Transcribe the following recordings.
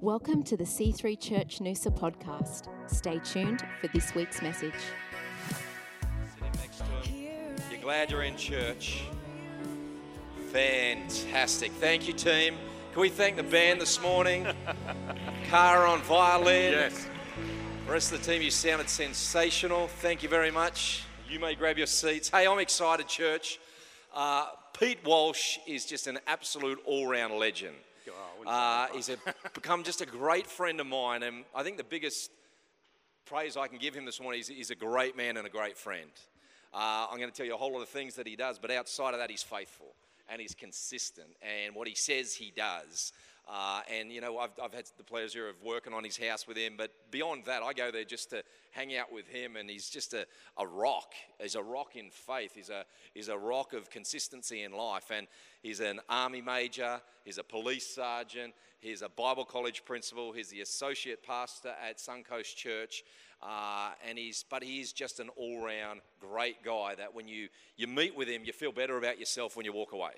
Welcome to the C3 Church Noosa podcast. Stay tuned for this week's message. Sitting next to him. You're glad you're in church. Fantastic. Thank you, team. Can we thank the band this morning? Cara on violin. Yes. The rest of the team, you sounded sensational. Thank you very much. You may grab your seats. Hey, I'm excited, church. Uh, Pete Walsh is just an absolute all round legend. Uh, he's a, become just a great friend of mine, and I think the biggest praise I can give him this morning is he's a great man and a great friend. Uh, I'm going to tell you a whole lot of things that he does, but outside of that, he's faithful and he's consistent, and what he says he does. Uh, and you know, I've, I've had the pleasure of working on his house with him, but beyond that, I go there just to hang out with him, and he's just a, a rock. He's a rock in faith. He's a, he's a rock of consistency in life. And he's an army major, he's a police sergeant, he's a Bible college principal, he's the associate pastor at Suncoast Church. Uh, and he's, but he is just an all-round great guy that when you, you meet with him, you feel better about yourself when you walk away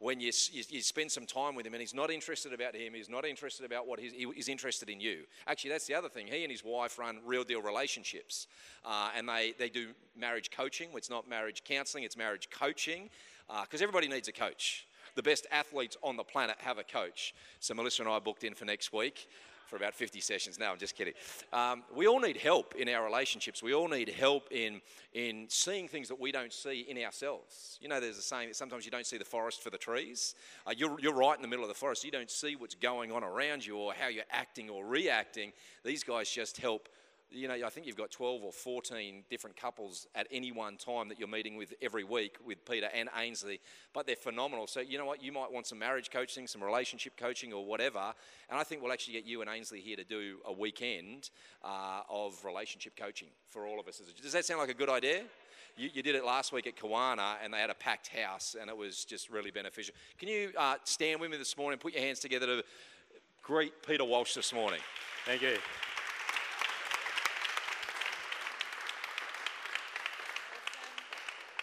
when you, you, you, spend some time with him and he's not interested about him, he's not interested about what he's, he's interested in you. Actually, that's the other thing. He and his wife run real deal relationships uh, and they, they do marriage coaching. It's not marriage counseling, it's marriage coaching because uh, everybody needs a coach. The best athletes on the planet have a coach. So Melissa and I booked in for next week for about 50 sessions. No, I'm just kidding. Um, we all need help in our relationships. We all need help in, in seeing things that we don't see in ourselves. You know, there's a saying that sometimes you don't see the forest for the trees. Uh, you're, you're right in the middle of the forest. You don't see what's going on around you or how you're acting or reacting. These guys just help you know, I think you've got 12 or 14 different couples at any one time that you're meeting with every week with Peter and Ainsley, but they're phenomenal. So, you know what? You might want some marriage coaching, some relationship coaching, or whatever. And I think we'll actually get you and Ainsley here to do a weekend uh, of relationship coaching for all of us. Does that sound like a good idea? You, you, did it last week at Kawana, and they had a packed house, and it was just really beneficial. Can you uh, stand with me this morning, put your hands together to greet Peter Walsh this morning? Thank you.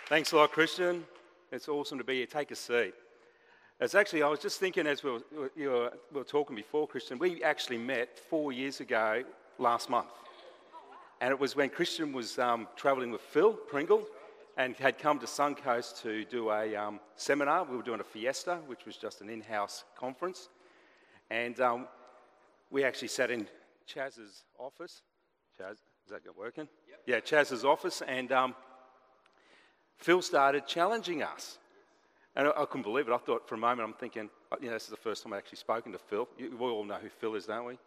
Thanks a lot, Christian. It's awesome to be here. Take a seat. It's actually, I was just thinking as we were, you were, we were talking before, Christian, we actually met four years ago last month. And it was when Christian was um, travelling with Phil Pringle and had come to Suncoast to do a um, seminar. We were doing a fiesta, which was just an in house conference. And um, we actually sat in Chaz's office. Chaz, is that working? Yep. Yeah, Chaz's office. And um, Phil started challenging us. And I, I, couldn't believe it. I thought for a moment, I'm thinking, you know, this is the first time I've actually spoken to Phil. You, we all know who Phil is, don't we?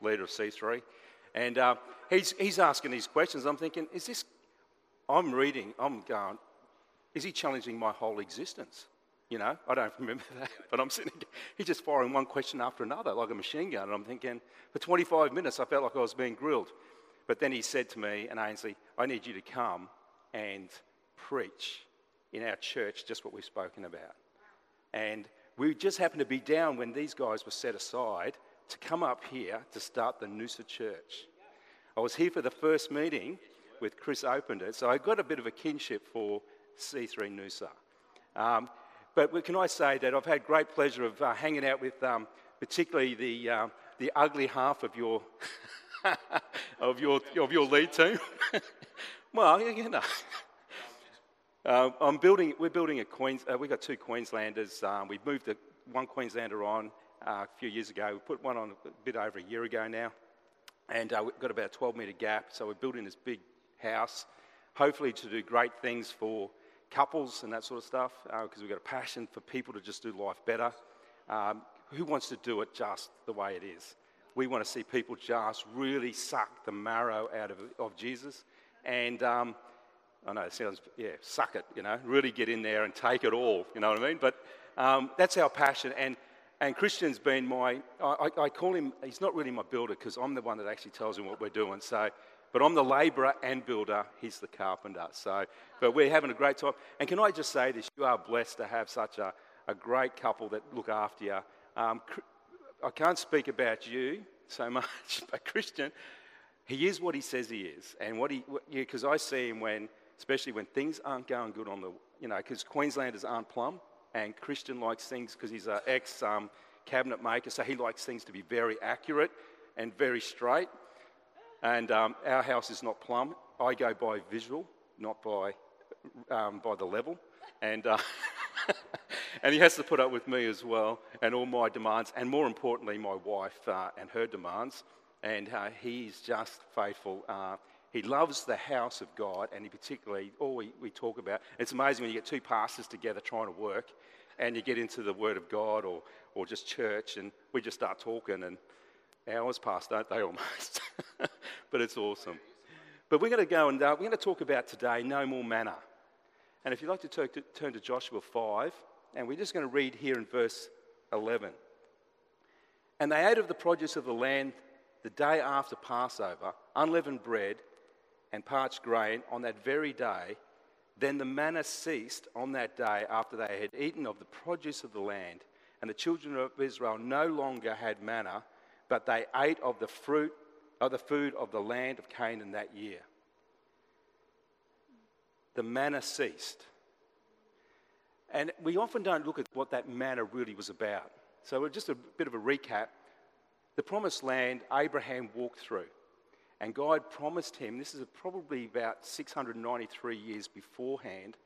Leader of C3. And uh, he's, he's asking these questions. I'm thinking, is this, I'm reading, I'm going, is he challenging my whole existence? You know, I don't remember that, but I'm sitting, he's just firing one question after another like a machine gun. And I'm thinking, for 25 minutes, I felt like I was being grilled. But then he said to me and Ainsley, I need you to come and preach in our church just what we've spoken about. And we just happened to be down when these guys were set aside to come up here to start the Noosa church. I was here for the first meeting with Chris opened it, so I got a bit of a kinship for C3 Noosa. Um, but can I say that I've had great pleasure of uh, hanging out with um, particularly the, uh, the ugly half of your, of your, of your lead team. well, you know. Uh, I'm building, we're building a Queens, uh, we've got two Queenslanders. Um, we moved the, one Queenslander on uh, a few years ago. We put one on a bit over a year ago now. And uh, we've got about a 12 metre gap. So we're building this big house, hopefully to do great things for couples and that sort of stuff, because uh, we've got a passion for people to just do life better. Um, who wants to do it just the way it is? We want to see people just really suck the marrow out of, of Jesus. And um, I know it sounds, yeah, suck it, you know, really get in there and take it all, you know what I mean? But um, that's our passion. And, and Christian's been my, I, I call him, he's not really my builder because I'm the one that actually tells him what we're doing. So, but I'm the labourer and builder, he's the carpenter. So, but we're having a great time. And can I just say this, you are blessed to have such a, a great couple that look after you. Um, I can't speak about you so much, but Christian, he is what he says he is. And what he, because yeah, I see him when, especially when things aren't going good on the, you know, because Queenslanders aren't plumb, and Christian likes things because he's an ex um, cabinet maker, so he likes things to be very accurate and very straight. And um, our house is not plumb. I go by visual, not by, um, by the level. And, uh, and he has to put up with me as well and all my demands, and more importantly, my wife uh, and her demands. And uh, he's just faithful. Uh, he loves the house of God, and he particularly, all we, we talk about, it's amazing when you get two pastors together trying to work and you get into the Word of God or, or just church, and we just start talking, and hours pass, don't they, almost? but it's awesome. But we're going to go and uh, we're going to talk about today no more manna. And if you'd like to, to turn to Joshua 5, and we're just going to read here in verse 11. And they ate of the produce of the land the day after Passover, unleavened bread and parched grain on that very day. Then the manna ceased on that day after they had eaten of the produce of the land. And the children of Israel no longer had manna, but they ate of the fruit of the food of the land of Canaan that year. The manna ceased. And we often don't look at what that manna really was about. So, just a bit of a recap. The promised land Abraham walked through. And God promised him, this is probably about 693 years beforehand,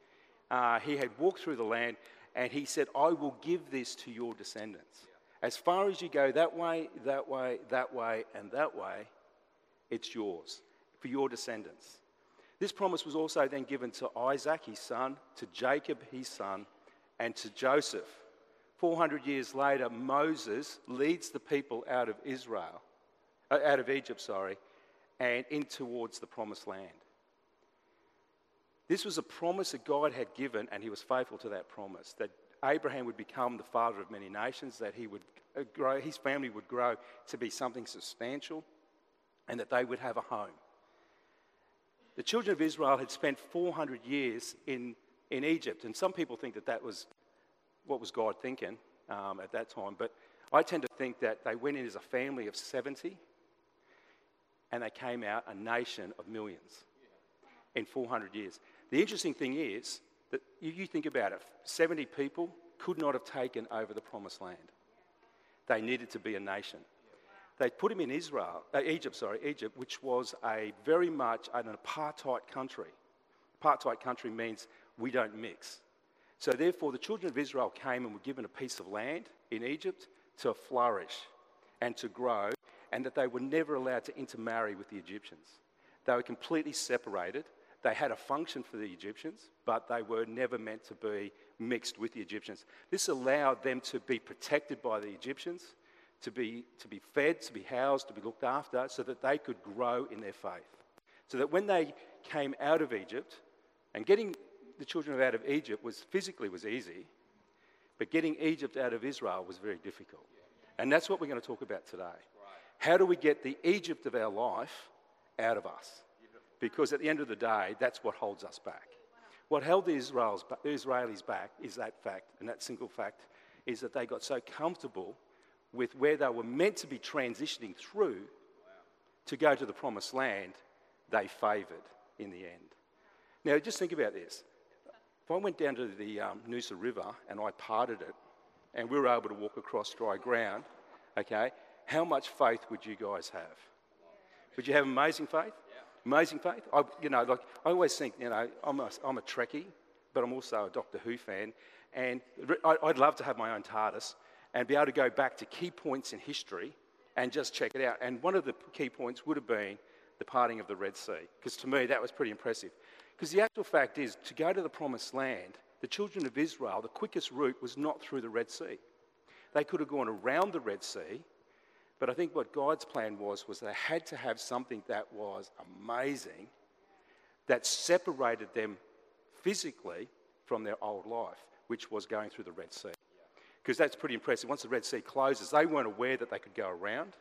uh, he had walked through the land and he said, I will give this to your descendants. As far as you go that way, that way, that way, and that way, it's yours for your descendants. This promise was also then given to Isaac, his son, to Jacob, his son, and to Joseph. 400 years later, Moses leads the people out of Israel, uh, out of Egypt, sorry, and in towards the promised land. This was a promise that God had given, and he was faithful to that promise that Abraham would become the father of many nations, that he would uh, grow, his family would grow to be something substantial, and that they would have a home. The children of Israel had spent 400 years in, in Egypt, and some people think that that was what was God thinking um, at that time, but I tend to think that they went in as a family of 70 and they came out a nation of millions in 400 years. The interesting thing is that you think about it 70 people could not have taken over the promised land. They needed to be a nation. They put him in Israel, uh, Egypt, sorry, Egypt, which was a very much an apartheid country. Apartheid country means we don't mix. So therefore, the children of Israel came and were given a piece of land in Egypt to flourish and to grow and that they were never allowed to intermarry with the Egyptians. They were completely separated. They had a function for the Egyptians, but they were never meant to be mixed with the Egyptians. This allowed them to be protected by the Egyptians, to be, to be fed, to be housed, to be looked after, so that they could grow in their faith. So that when they came out of Egypt, and getting the children out of Egypt was physically was easy, but getting Egypt out of Israel was very difficult. And that's what we're going to talk about today. How do we get the Egypt of our life out of us? Because at the end of the day, that's what holds us back. What held the, Israelis back is that fact, and that single fact is that they got so comfortable with where they were meant to be transitioning through to go to the promised land, they favoured in the end. Now, just think about this. If I went down to the um, Noosa River and I parted it, and we were able to walk across dry ground, okay, how much faith would you guys have? Would you have amazing faith? Amazing faith? I, you know, like, I always think, you know, I'm a, I'm a Trekkie, but I'm also a Doctor Who fan. And I'd love to have my own TARDIS and be able to go back to key points in history and just check it out. And one of the key points would have been the parting of the Red Sea, because to me that was pretty impressive. Because the actual fact is, to go to the promised land, the children of Israel, the quickest route was not through the Red Sea. They could have gone around the Red Sea but I think what God's plan was was they had to have something that was amazing that separated them physically from their old life, which was going through the Red Sea. Because that's pretty impressive. Once the Red Sea closes, they weren't aware that they could go around,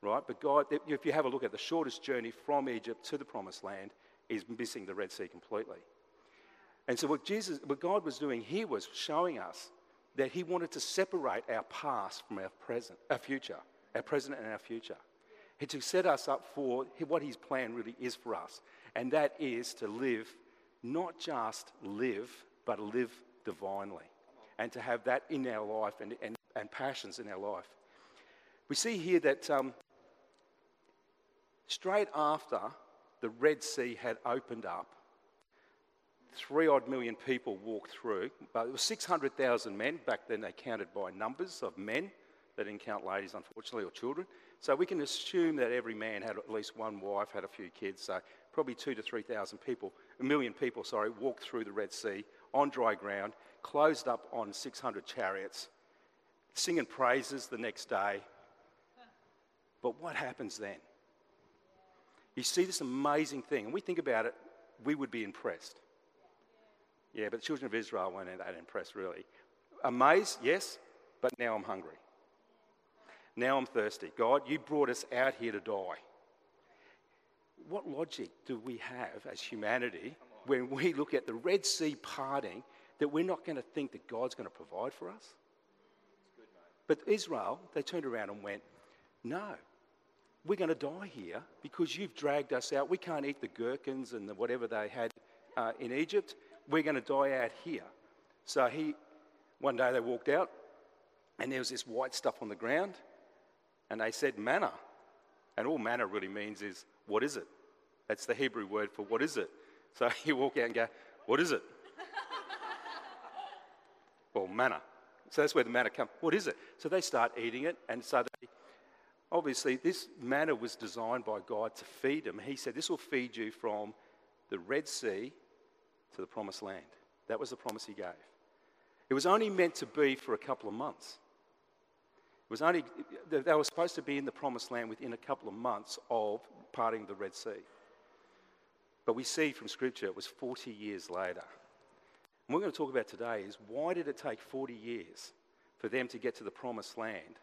right? But God, if you have a look at the shortest journey from Egypt to the Promised Land, is missing the Red Sea completely. And so what Jesus, what God was doing here was showing us that He wanted to separate our past from our present, our future our present and our future. to set us up for what his plan really is for us. And that is to live, not just live, but live divinely. And to have that in our life and, and and passions in our life. We see here that um, straight after the Red Sea had opened up, three odd million people walked through, but it was 600,000 men. Back then, they counted by numbers of men. They didn't count ladies, unfortunately, or children. So we can assume that every man had at least one wife, had a few kids. So probably two to 3,000 people, a million people, sorry, walked through the Red Sea on dry ground, closed up on 600 chariots, singing praises the next day. But what happens then? You see this amazing thing, and we think about it, we would be impressed. Yeah, but the children of Israel weren't that impressed, really. Amazed, yes, but now I'm hungry. Now I'm thirsty. God, you brought us out here to die. What logic do we have as humanity when we look at the Red Sea parting that we're not going to think that God's going to provide for us? But Israel, they turned around and went, No, we're going to die here because you've dragged us out. We can't eat the gherkins and the whatever they had uh, in Egypt. We're going to die out here. So he, one day they walked out and there was this white stuff on the ground and they said manna. And all manna really means is, what is it? That's the Hebrew word for what is it? So you walk out and go, what is it? well, manna. So that's where the manna comes. What is it? So they start eating it, and so they, obviously this manna was designed by God to feed them. He said, "This will feed you from the Red Sea to the Promised Land." That was the promise He gave. It was only meant to be for a couple of months. Was only, they were supposed to be in the promised land within a couple of months of parting the Red Sea. But we see from Scripture it was 40 years later. And what we're going to talk about today is why did it take 40 years for them to get to the promised land?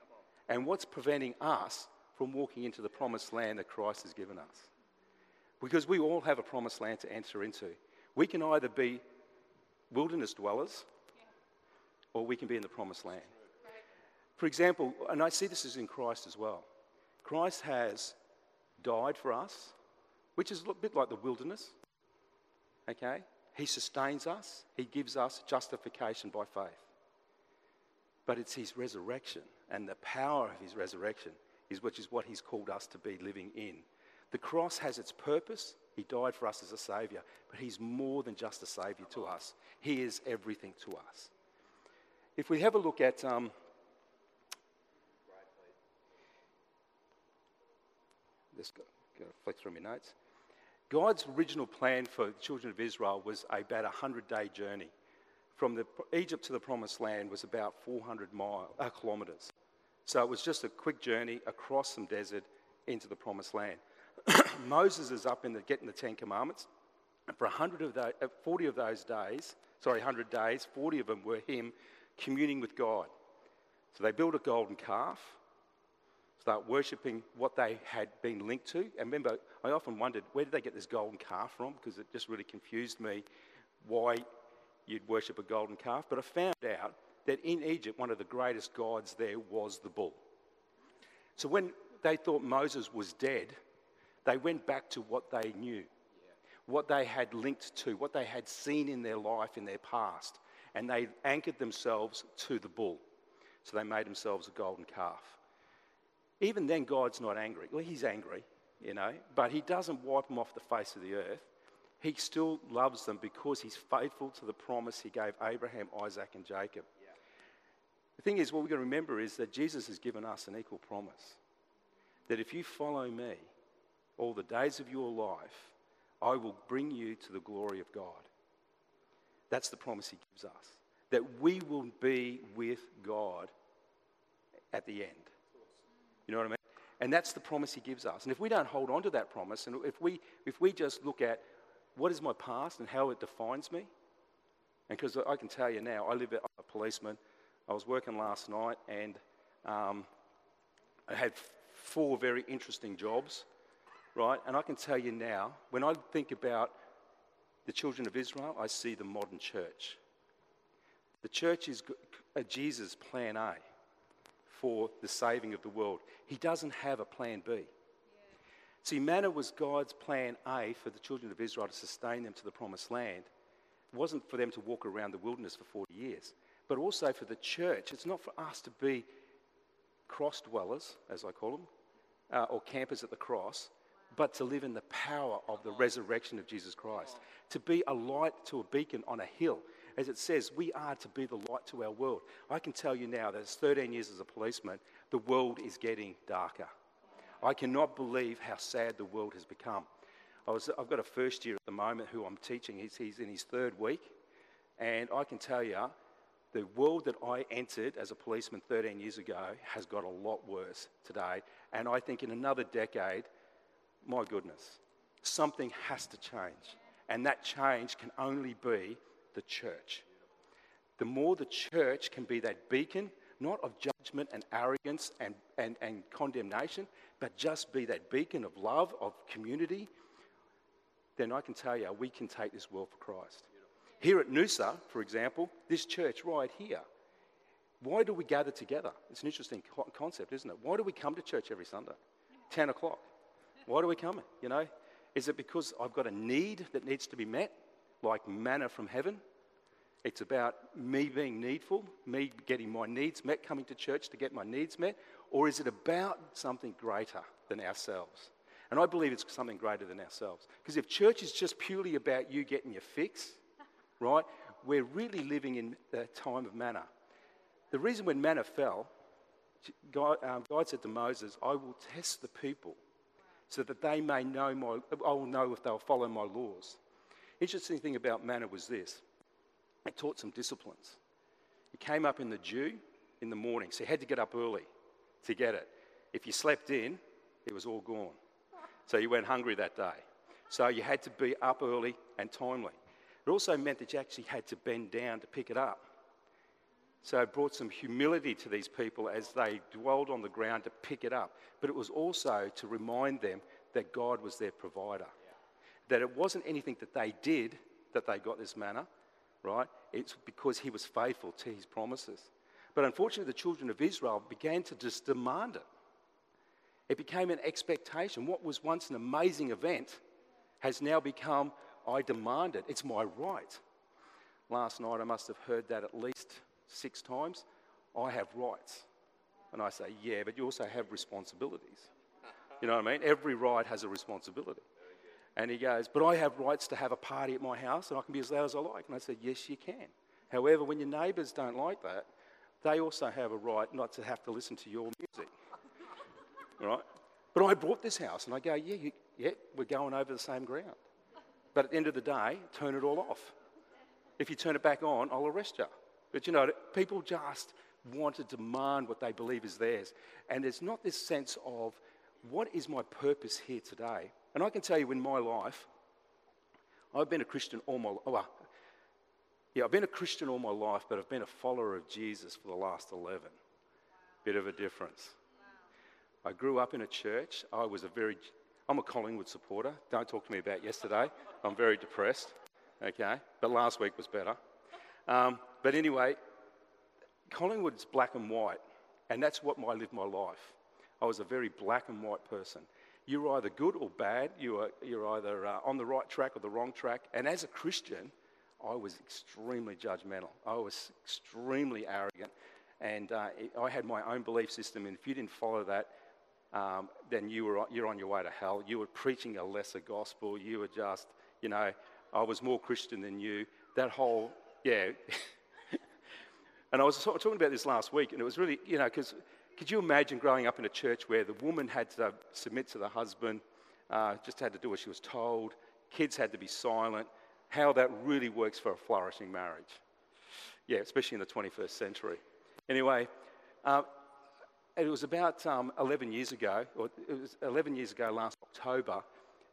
And what's preventing us from walking into the promised land that Christ has given us? Because we all have a promised land to enter into. We can either be wilderness dwellers or we can be in the promised land. For example, and I see this as in Christ as well. Christ has died for us, which is a bit like the wilderness. Okay? He sustains us, He gives us justification by faith. But it's His resurrection and the power of His resurrection is which is what He's called us to be living in. The cross has its purpose. He died for us as a Saviour, but He's more than just a Saviour to us. He is everything to us. If we have a look at um, Let's go, go flick through my notes. God's original plan for the children of Israel was about a 100 day journey. From the, Egypt to the promised land was about 400 mile, uh, kilometres. So it was just a quick journey across some desert into the promised land. Moses is up in the, getting the Ten Commandments. And for 100 of those, uh, 40 of those days, sorry, 100 days, 40 of them were him communing with God. So they built a golden calf start worshipping what they had been linked to. And remember, I often wondered where did they get this golden calf from? Because it just really confused me why you'd worship a golden calf. But I found out that in Egypt, one of the greatest gods there was the bull. So when they thought Moses was dead, they went back to what they knew, what they had linked to, what they had seen in their life, in their past. And they anchored themselves to the bull. So they made themselves a golden calf. Even then, God's not angry. Well, he's angry, you know, but he doesn't wipe them off the face of the earth. He still loves them because he's faithful to the promise he gave Abraham, Isaac, and Jacob. Yeah. The thing is, what we've got to remember is that Jesus has given us an equal promise that if you follow me all the days of your life, I will bring you to the glory of God. That's the promise he gives us. That we will be with God at the end. You know what I mean? And that's the promise he gives us. And if we don't hold on to that promise, and if we, if we just look at what is my past and how it defines me, and because I can tell you now, I live as a policeman. I was working last night and um, I had four very interesting jobs, right? And I can tell you now, when I think about the children of Israel, I see the modern church. The church is Jesus' plan A for the saving of the world. He doesn't have a plan B. Yeah. See, manna was God's plan A for the children of Israel to sustain them to the promised land. It wasn't for them to walk around the wilderness for 40 years. but also for the church. It's not for us to be cross dwellers, as I call them, uh, or campers at the cross, but to live in the power of the resurrection of Jesus Christ. To be a light to a beacon on a hill. As it says, we are to be the light to our world. I can tell you now that it's 13 years as a policeman, the world is getting darker. I cannot believe how sad the world has become. I was, I've got a first year at the moment who I'm teaching. He's, he's in his third week. And I can tell you, the world that I entered as a policeman 13 years ago has got a lot worse today. And I think in another decade, my goodness, something has to change. And that change can only be the church. The more the church can be that beacon, not of judgment and arrogance and, and, and condemnation, but just be that beacon of love, of community, then I can tell you we can take this world for Christ. Here at Noosa, for example, this church right here, why do we gather together? It's an interesting concept, isn't it? Why do we come to church every Sunday? 10 o'clock. Why do we come? You know, is it because I've got a need that needs to be met, like manna from heaven? It's about me being needful, me getting my needs met, coming to church to get my needs met, or is it about something greater than ourselves? And I believe it's something greater than ourselves. Because if church is just purely about you getting your fix, right, we're really living in a time of manna. The reason when manna fell, God, um, God said to Moses, I will test the people so that they may know my, I will know if they'll follow my laws. Interesting thing about manna was this it taught some disciplines. It came up in the dew in the morning, so you had to get up early to get it. If you slept in, it was all gone. So you went hungry that day. So you had to be up early and timely. It also meant that you actually had to bend down to pick it up. So it brought some humility to these people as they dwelled on the ground to pick it up. But it was also to remind them that God was their provider. That it wasn't anything that they did that they got this manna, right? It's because he was faithful to his promises. But unfortunately, the children of Israel began to just demand it. It became an expectation. What was once an amazing event has now become, I demand it. It's my right. Last night, I must have heard that at least six times, I have rights. And I say, yeah, but you also have responsibilities. You know what I mean? Every right has a responsibility. And he goes, but I have rights to have a party at my house and I can be as loud as I like. And I said, yes, you can. However, when your neighbours don't like that, they also have a right not to have to listen to your music. right? But I bought this house and I go, yeah, you, yeah, we're going over the same ground. But at the end of the day, turn it all off. If you turn it back on, I'll arrest you. But you know, people just want to demand what they believe is theirs. And there's not this sense of, what is my purpose here today? And I can tell you in my life, I've been a Christian all my life. Well, yeah, I've been a Christian all my life, but I've been a follower of Jesus for the last 11. Bit of a difference. I grew up in a church. I was a very, I'm a Collingwood supporter. Don't talk to me about yesterday. I'm very depressed. Okay, but last week was better. Um, but anyway, Collingwood's black and white, and that's what I lived my life. I was a very black and white person. You're either good or bad. You are, you're either uh, on the right track or the wrong track. And as a Christian, I was extremely judgmental. I was extremely arrogant. And uh, I had my own belief system. And if you didn't follow that, um, then you were, you're on your way to hell. You were preaching a lesser gospel. You were just, you know, I was more Christian than you. That whole yeah. and I was talking about this last week, and it was really, you know, because could you imagine growing up in a church where the woman had to submit to the husband, uh, just had to do what she was told, kids had to be silent, how that really works for a flourishing marriage? Yeah, especially in the 21st century. Anyway, uh, it was about um, 11 years ago, or it was 11 years ago last October,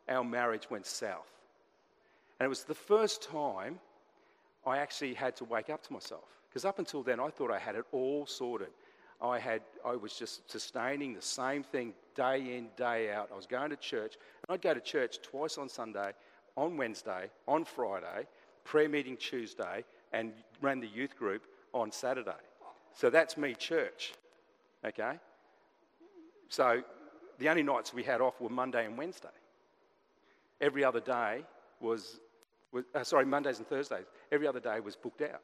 our marriage went south. And it was the first time I actually had to wake up to myself. Because up until then, I thought I had it all sorted. I, had, I was just sustaining the same thing day in, day out. I was going to church, and I'd go to church twice on Sunday, on Wednesday, on Friday, prayer meeting Tuesday, and ran the youth group on Saturday. So that's me, church. Okay? So the only nights we had off were Monday and Wednesday. Every other day was, was uh, sorry, Mondays and Thursdays every other day was booked out.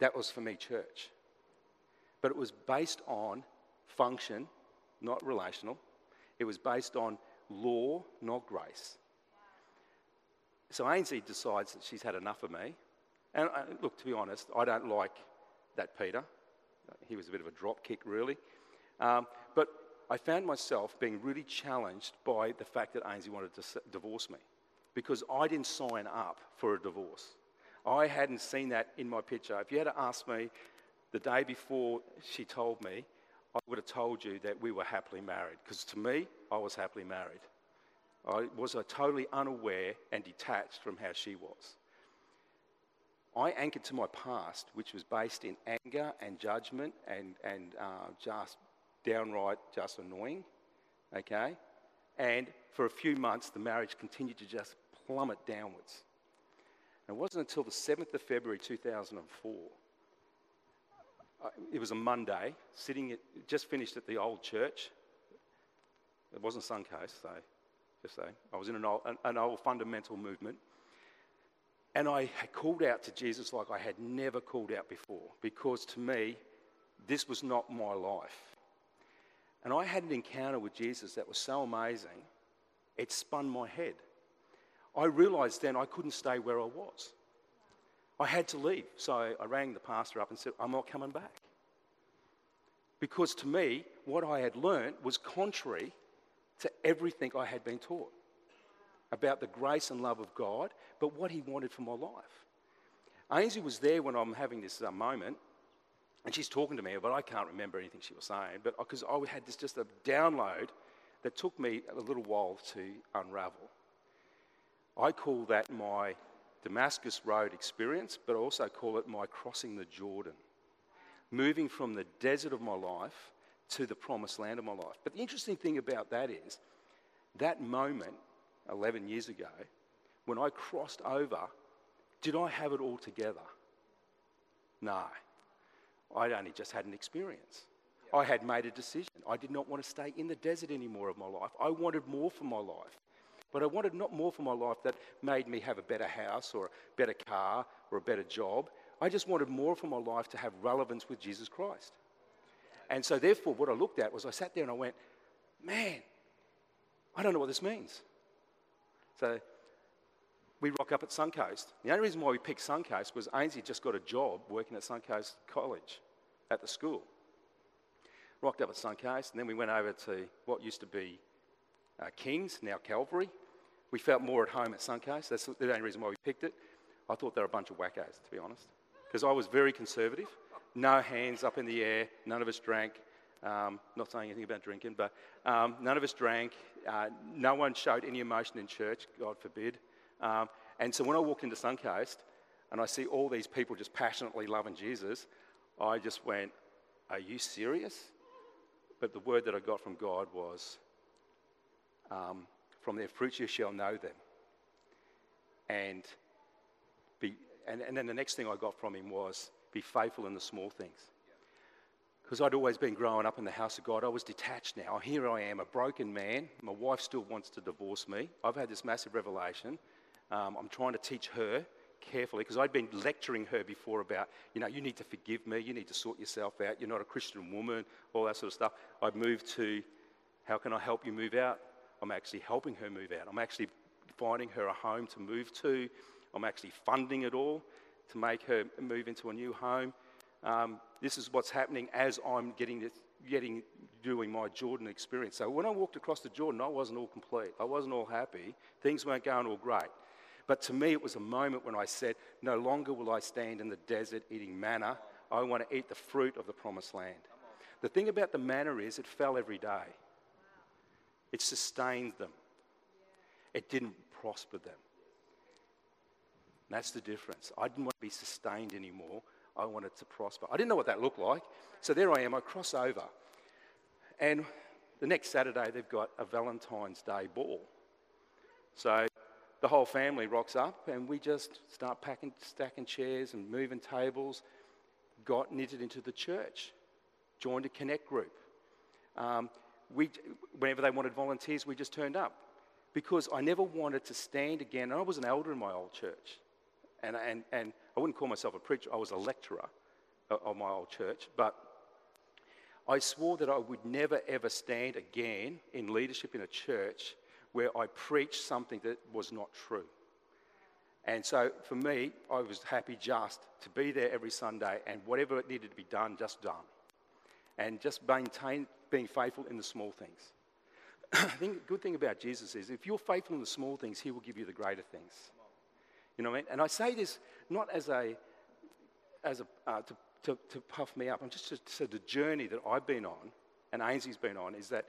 that was for me church. But it was based on function, not relational. It was based on law, not grace. So Ainsley decides that she's had enough of me. And uh, look, to be honest, I don't like that Peter. He was a bit of a drop kick, really. Um, but I found myself being really challenged by the fact that Ainsley wanted to divorce me because I didn't sign up for a divorce. I hadn't seen that in my picture. If you had asked me the day before she told me, I would have told you that we were happily married because to me, I was happily married. I was uh, totally unaware and detached from how she was. I anchored to my past, which was based in anger and judgment and, and uh, just downright just annoying, okay? And for a few months, the marriage continued to just plummet downwards. And it wasn't until the 7th of February 2004, uh, Uh, it was a Monday, sitting at, just finished at the old church. It wasn't Suncoast, so just say. I was in an old, an, an old fundamental movement. And I called out to Jesus like I had never called out before because to me, this was not my life. And I had an encounter with Jesus that was so amazing, it spun my head. I realized then I couldn't stay where I was. I had to leave. So I rang the pastor up and said, I'm not coming back. Because to me, what I had learned was contrary to everything I had been taught about the grace and love of God, but what He wanted for my life. Ainsley was there when I'm having this uh, moment, and she's talking to me, but I can't remember anything she was saying. But because I had this just a download that took me a little while to unravel. I call that my Damascus Road experience, but I also call it my crossing the Jordan. Moving from the desert of my life to the promised land of my life. But the interesting thing about that is that moment 11 years ago, when I crossed over, did I have it all together? No. I'd only just had an experience. I had made a decision. I did not want to stay in the desert anymore of my life. I wanted more for my life. But I wanted not more for my life that made me have a better house or a better car or a better job. I just wanted more for my life to have relevance with Jesus Christ. And so, therefore, what I looked at was I sat there and I went, man, I don't know what this means. So we rock up at Suncoast. The only reason why we picked Suncoast was Ainsley just got a job working at Suncoast College at the school. Rocked up at Suncoast, and then we went over to what used to be uh, Kings, now Calvary. We felt more at home at Suncoast. That's the only reason why we picked it. I thought they were a bunch of wackos, to be honest, because I was very conservative. No hands up in the air. None of us drank. Um, not saying anything about drinking, but um, none of us drank. Uh, no one showed any emotion in church, God forbid. Um, and so when I walked into Suncoast and I see all these people just passionately loving Jesus, I just went, Are you serious? But the word that I got from God was, um, From their fruits you shall know them. And, be, and, and then the next thing I got from him was, Be faithful in the small things because I'd always been growing up in the house of God. I was detached now. Here I am, a broken man. My wife still wants to divorce me. I've had this massive revelation. Um, I'm trying to teach her carefully because I'd been lecturing her before about, you know, you need to forgive me, you need to sort yourself out, you're not a Christian woman, all that sort of stuff. I've moved to, how can I help you move out? I'm actually helping her move out. I'm actually finding her a home to move to. I'm actually funding it all to make her move into a new home. Um, this is what's happening as I'm getting, getting doing my Jordan experience. So when I walked across the Jordan, I wasn't all complete. I wasn't all happy. Things weren't going all great. But to me, it was a moment when I said, No longer will I stand in the desert eating manna. I want to eat the fruit of the promised land. The thing about the manna is it fell every day, it sustained them, it didn't prosper them. That's the difference. I didn't want to be sustained anymore. I wanted to prosper. I didn't know what that looked like. So there I am, I cross over. And the next Saturday, they've got a Valentine's Day ball. So the whole family rocks up, and we just start packing, stacking chairs and moving tables. Got knitted into the church, joined a connect group. Um, we, whenever they wanted volunteers, we just turned up because I never wanted to stand again. And I was an elder in my old church, and, and, and I wouldn't call myself a preacher, I was a lecturer. of my old church, but I swore that I would never ever stand again in leadership in a church where I preached something that was not true. And so for me, I was happy just to be there every Sunday and whatever it needed to be done, just done. And just maintain being faithful in the small things. I think the good thing about Jesus is if you're faithful in the small things, he will give you the greater things. You know what I mean? And I say this not as a, as a uh, to, to, to, puff me up. I'm just to, so the journey that I've been on and Ainsley's been on is that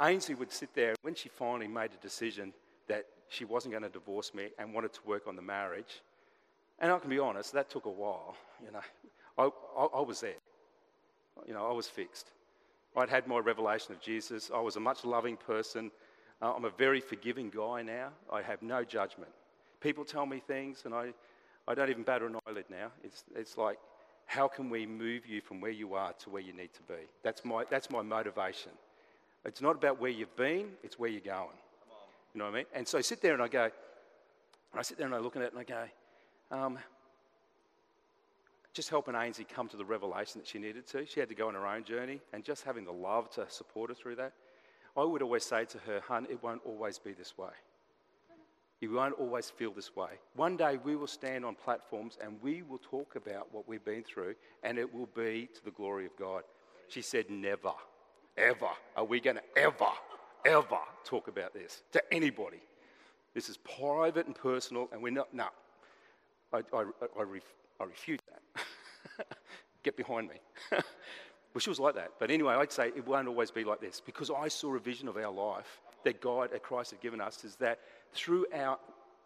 Ainsley would sit there when she finally made a decision that she wasn't going to divorce me and wanted to work on the marriage. And I can be honest, that took a while. You know, I, I, I was there. You know, I was fixed. I'd had my revelation of Jesus. I was a much loving person. Uh, I'm a very forgiving guy now. I have no judgment. People tell me things, and I, I don't even batter an eyelid now. It's, it's like, how can we move you from where you are to where you need to be? That's my, that's my motivation. It's not about where you've been, it's where you're going. You know what I mean? And so I sit there and I go, and I sit there and I look at it and I go, um, just helping Ainsley come to the revelation that she needed to. She had to go on her own journey, and just having the love to support her through that. I would always say to her, Hun, it won't always be this way. You won't always feel this way. One day we will stand on platforms and we will talk about what we've been through, and it will be to the glory of God. She said, Never, ever are we going to ever, ever talk about this to anybody. This is private and personal, and we're not, no. I, I, I, I refute that. Get behind me. well, she was like that. But anyway, I'd say it won't always be like this because I saw a vision of our life that God, that Christ had given us, is that through our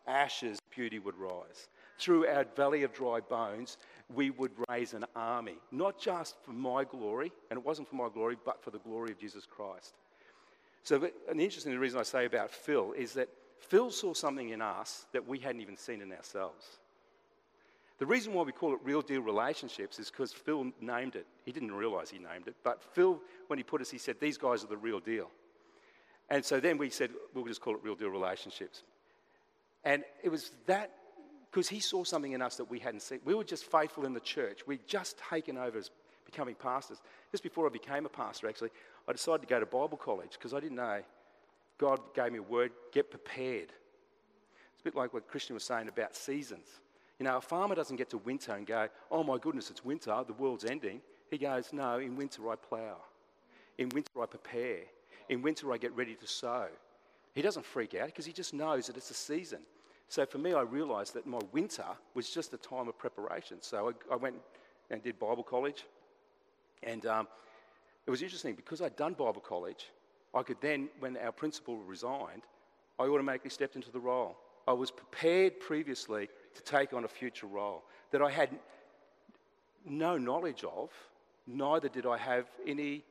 ashes, beauty would rise. Through our valley of dry bones, we would raise an army, not just for my glory, and it wasn't for my glory, but for the glory of Jesus Christ. So, an interesting reason I say about Phil is that Phil saw something in us that we hadn't even seen in ourselves. The reason why we call it real deal relationships is because Phil named it. He didn't realize he named it, but Phil, when he put us, he said, These guys are the real deal. And so then we said, We'll just call it real deal relationships. And it was that because he saw something in us that we hadn't seen. We were just faithful in the church. We'd just taken over as becoming pastors. Just before I became a pastor, actually, I decided to go to Bible college because I didn't know. God gave me a word get prepared. It's a bit like what Christian was saying about seasons. You know, a farmer doesn't get to winter and go, oh my goodness, it's winter, the world's ending. He goes, no, in winter I plough. In winter I prepare. In winter I get ready to sow. He doesn't freak out because he just knows that it's a season. So for me, I realized that my winter was just a time of preparation. So I, I went and did Bible college. And um, it was interesting because I'd done Bible college, I could then, when our principal resigned, I automatically stepped into the role. I was prepared previously to take on a future role that I had no knowledge of, neither did I have any,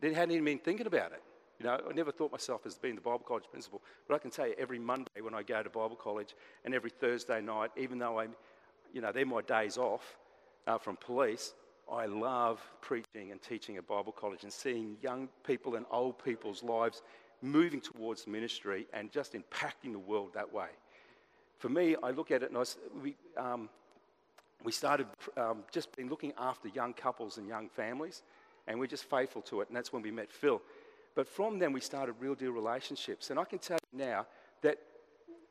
they hadn't even been thinking about it. You know, I never thought myself as being the Bible college principal, but I can tell you every Monday when I go to Bible college and every Thursday night, even though I'm, you know, they're my days off uh, from police, I love preaching and teaching at Bible college and seeing young people and old people's lives moving towards ministry and just impacting the world that way for me, I look at it and I, we, um, we started um, just been looking after young couples and young families, and we're just faithful to it, and that's when we met Phil. But from then, we started real deal relationships. And I can tell you now that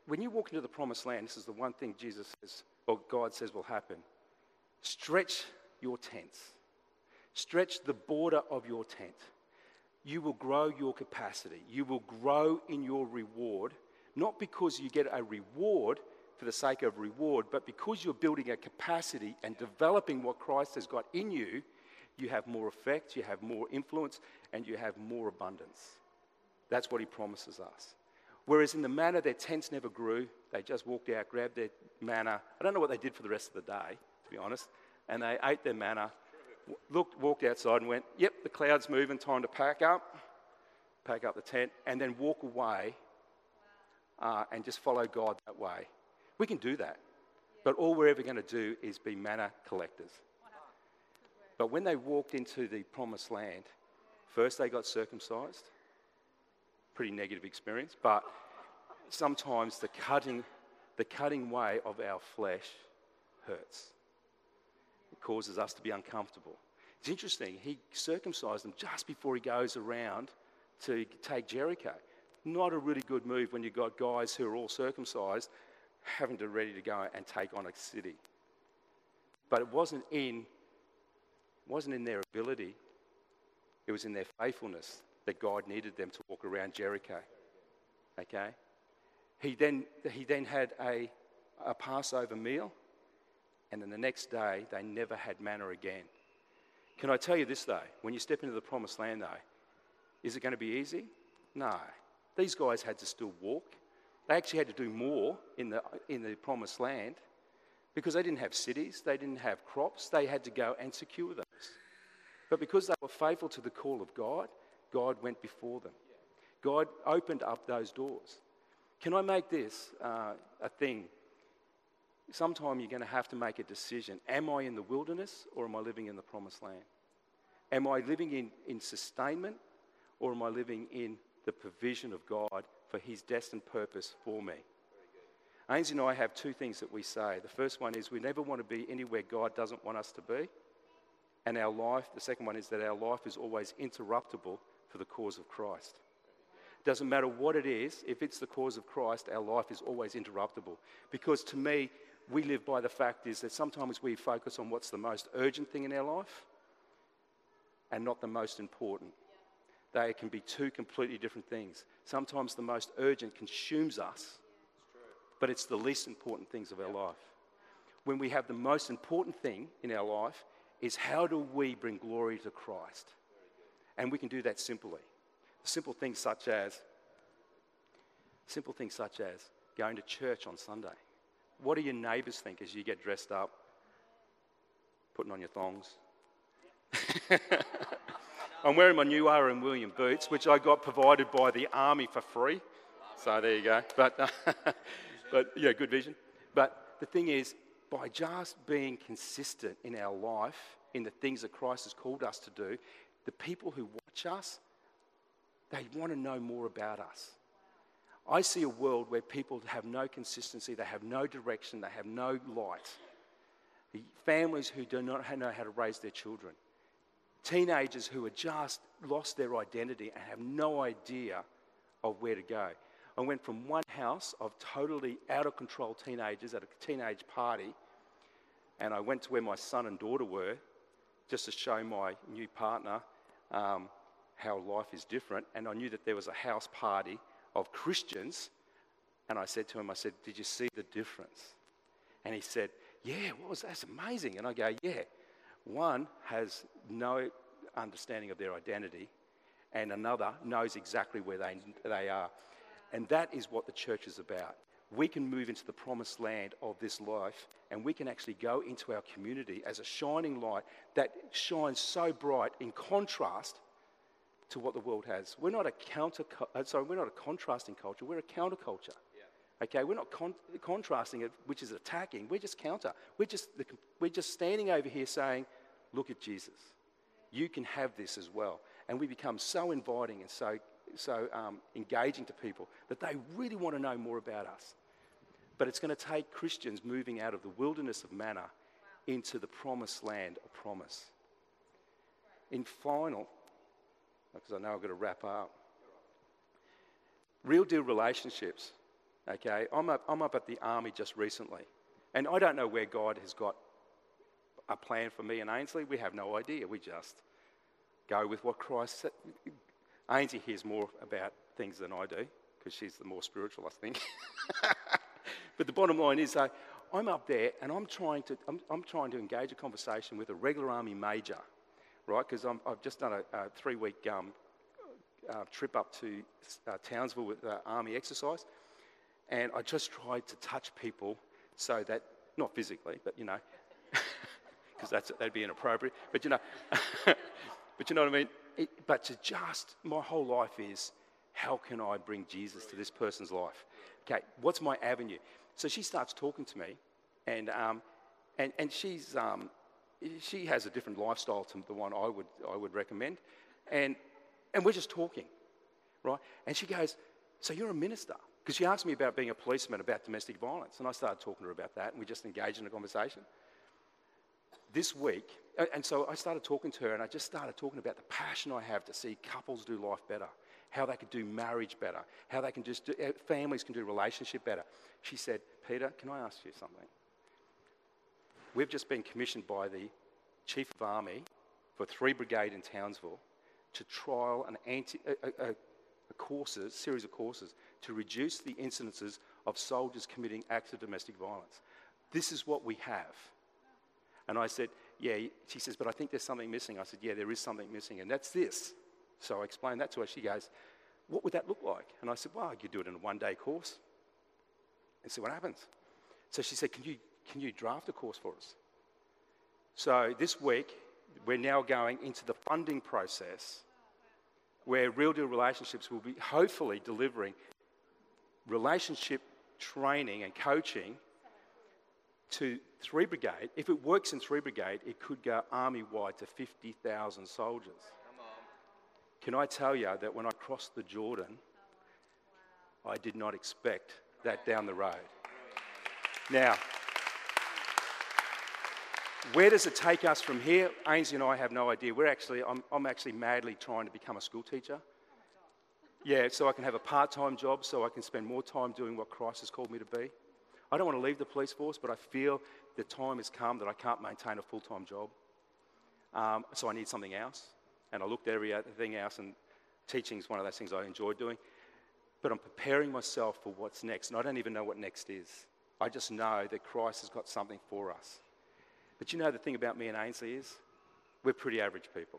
when you walk into the promised land, this is the one thing Jesus says, or God says will happen stretch your tents, stretch the border of your tent. You will grow your capacity, you will grow in your reward not because you get a reward for the sake of reward, but because you're building a capacity and developing what Christ has got in you, you have more effect, you have more influence, and you have more abundance. That's what he promises us. Whereas in the manna, their tents never grew. They just walked out, grabbed their manna. I don't know what they did for the rest of the day, to be honest. And they ate their manna, looked, walked outside and went, Yep, the cloud's moving, time to pack up, pack up the tent, and then walk away uh, and just follow God that way. We can do that. But all we're ever going to do is be manna collectors. But when they walked into the promised land, first they got circumcised. Pretty negative experience. But sometimes the cutting, the cutting way of our flesh hurts. It causes us to be uncomfortable. It's interesting, he circumcised them just before he goes around to take Jericho. Not a really good move when you've got guys who are all circumcised having to ready to go and take on a city. But it wasn't in, wasn't in their ability, it was in their faithfulness that God needed them to walk around Jericho. Okay? He then, he then had a, a Passover meal, and then the next day they never had manna again. Can I tell you this though? When you step into the promised land though, is it going to be easy? No. These guys had to still walk. They actually had to do more in the, in the promised land because they didn't have cities, they didn't have crops, they had to go and secure those. But because they were faithful to the call of God, God went before them. God opened up those doors. Can I make this uh, a thing? Sometime you're going to have to make a decision. Am I in the wilderness or am I living in the promised land? Am I living in, in sustainment or am I living in the provision of God for his destined purpose for me? Ainsley and I have two things that we say. The first one is we never want to be anywhere God doesn't want us to be. And our life, the second one is that our life is always interruptible for the cause of Christ. Doesn't matter what it is, if it's the cause of Christ, our life is always interruptible. Because to me, we live by the fact is that sometimes we focus on what's the most urgent thing in our life and not the most important. They can be two completely different things. Sometimes the most urgent consumes us, but it's the least important things of our life. When we have the most important thing in our life, is how do we bring glory to Christ? And we can do that simply. Simple things such as simple things such as going to church on Sunday. What do your neighbours think as you get dressed up, putting on your thongs? I'm wearing my new R.M. William boots, which I got provided by the army for free. So there you go. But, uh, but yeah, good vision. But the thing is, by just being consistent in our life, in the things that Christ has called us to do, the people who watch us, they want to know more about us. I see a world where people have no consistency, they have no direction, they have no light. Families who do not know how to raise their children teenagers who have just lost their identity and have no idea of where to go. I went from one house of totally out of control teenagers at a teenage party, and I went to where my son and daughter were just to show my new partner um, how life is different. And I knew that there was a house party of Christians. And I said to him, I said, Did you see the difference? And he said, Yeah, what was that's amazing. And I go, Yeah. One has no understanding of their identity, and another knows exactly where they, they are. And that is what the church is about. We can move into the promised land of this life, and we can actually go into our community as a shining light that shines so bright in contrast to what the world has. We're not a counter, uh, sorry, we're not a contrasting culture. We're a counterculture. Okay, we're not con- contrasting it, which is attacking. We're just counter. We're just, the, we're just standing over here saying, look at Jesus. You can have this as well. And we become so inviting and so, so um, engaging to people that they really want to know more about us. But it's going to take Christians moving out of the wilderness of manna into the promised land of promise. In final, because I know I've got to wrap up, real deal relationships Okay, I'm up, I'm up at the army just recently, and I don't know where God has got a plan for me and Ainsley. We have no idea. We just go with what Christ said. Ainsley hears more about things than I do because she's the more spiritual, I think. but the bottom line is, uh, I'm up there and I'm trying to I'm, I'm, trying to engage a conversation with a regular army major, right? Because I've just done a, a three-week um, uh, trip up to uh, Townsville with uh, army exercise. And I just tried to touch people so that, not physically, but you know, because that'd be inappropriate, but you know, but you know what I mean? It, but to just, my whole life is, how can I bring Jesus to this person's life? Okay, what's my avenue? So she starts talking to me, and, um, and, and she's, um, she has a different lifestyle to the one I would, I would recommend. And, and we're just talking, right? And she goes, So you're a minister? Because she asked me about being a policeman about domestic violence, and I started talking to her about that, and we just engaged in a conversation. This week, and so I started talking to her, and I just started talking about the passion I have to see couples do life better, how they can do marriage better, how they can just do, uh, families can do relationship better. She said, Peter, can I ask you something? We've just been commissioned by the Chief of Army for 3 Brigade in Townsville to trial an anti, a, a, a- a courses, series of courses to reduce the incidences of soldiers committing acts of domestic violence. This is what we have. And I said, Yeah. She says, But I think there's something missing. I said, Yeah, there is something missing, and that's this. So I explained that to her. She goes, What would that look like? And I said, Well, I could do it in a one day course and see what happens. So she said, Can you, can you draft a course for us? So this week, we're now going into the funding process where Real Deal Relationships will be hopefully delivering relationship training and coaching to 3 Brigade. If it works in 3 Brigade, it could go army wide to 50,000 soldiers. Can I tell you that when I crossed the Jordan, I did not expect that down the road. Now, where does it take us from here? Ainsley and I have no idea. We're actually, I'm, I'm actually madly trying to become a school teacher. Yeah, so I can have a part time job, so I can spend more time doing what Christ has called me to be. I don't want to leave the police force, but I feel the time has come that I can't maintain a full time job. Um, so I need something else. And I looked at everything else, and teaching is one of those things I enjoy doing. But I'm preparing myself for what's next, and I don't even know what next is. I just know that Christ has got something for us. But you know, the thing about me and Ainsley is we're pretty average people.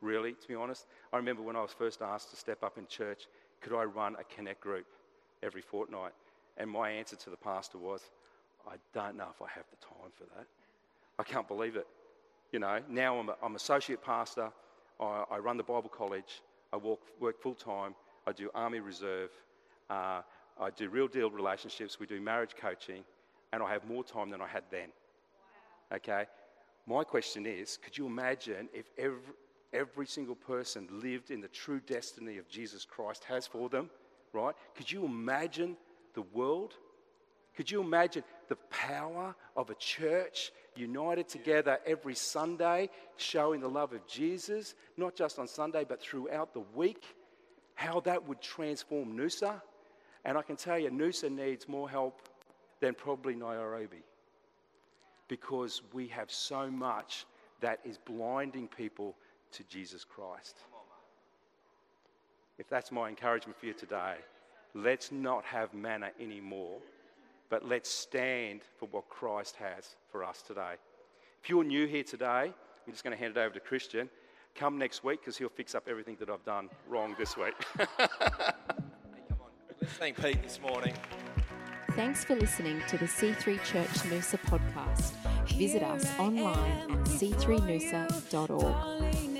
Really, to be honest. I remember when I was first asked to step up in church, could I run a connect group every fortnight? And my answer to the pastor was, I don't know if I have the time for that. I can't believe it. You know, now I'm, a, I'm associate pastor, I, I run the Bible college, I walk, work full time, I do Army Reserve, uh, I do real deal relationships, we do marriage coaching, and I have more time than I had then. Okay? My question is could you imagine if every, every single person lived in the true destiny of Jesus Christ has for them, right? Could you imagine the world? Could you imagine the power of a church united together every Sunday, showing the love of Jesus, not just on Sunday, but throughout the week? How that would transform Noosa. And I can tell you, Noosa needs more help than probably Nairobi because we have so much that is blinding people to Jesus Christ. If that's my encouragement for you today, let's not have manna anymore, but let's stand for what Christ has for us today. If you're new here today, I'm just going to hand it over to Christian. Come next week because he'll fix up everything that I've done wrong this week. Hey, come on. Let's thank Pete this morning. Thanks for listening to the C3 Church Noosa podcast. Visit us online at c3noosa.org. Darling,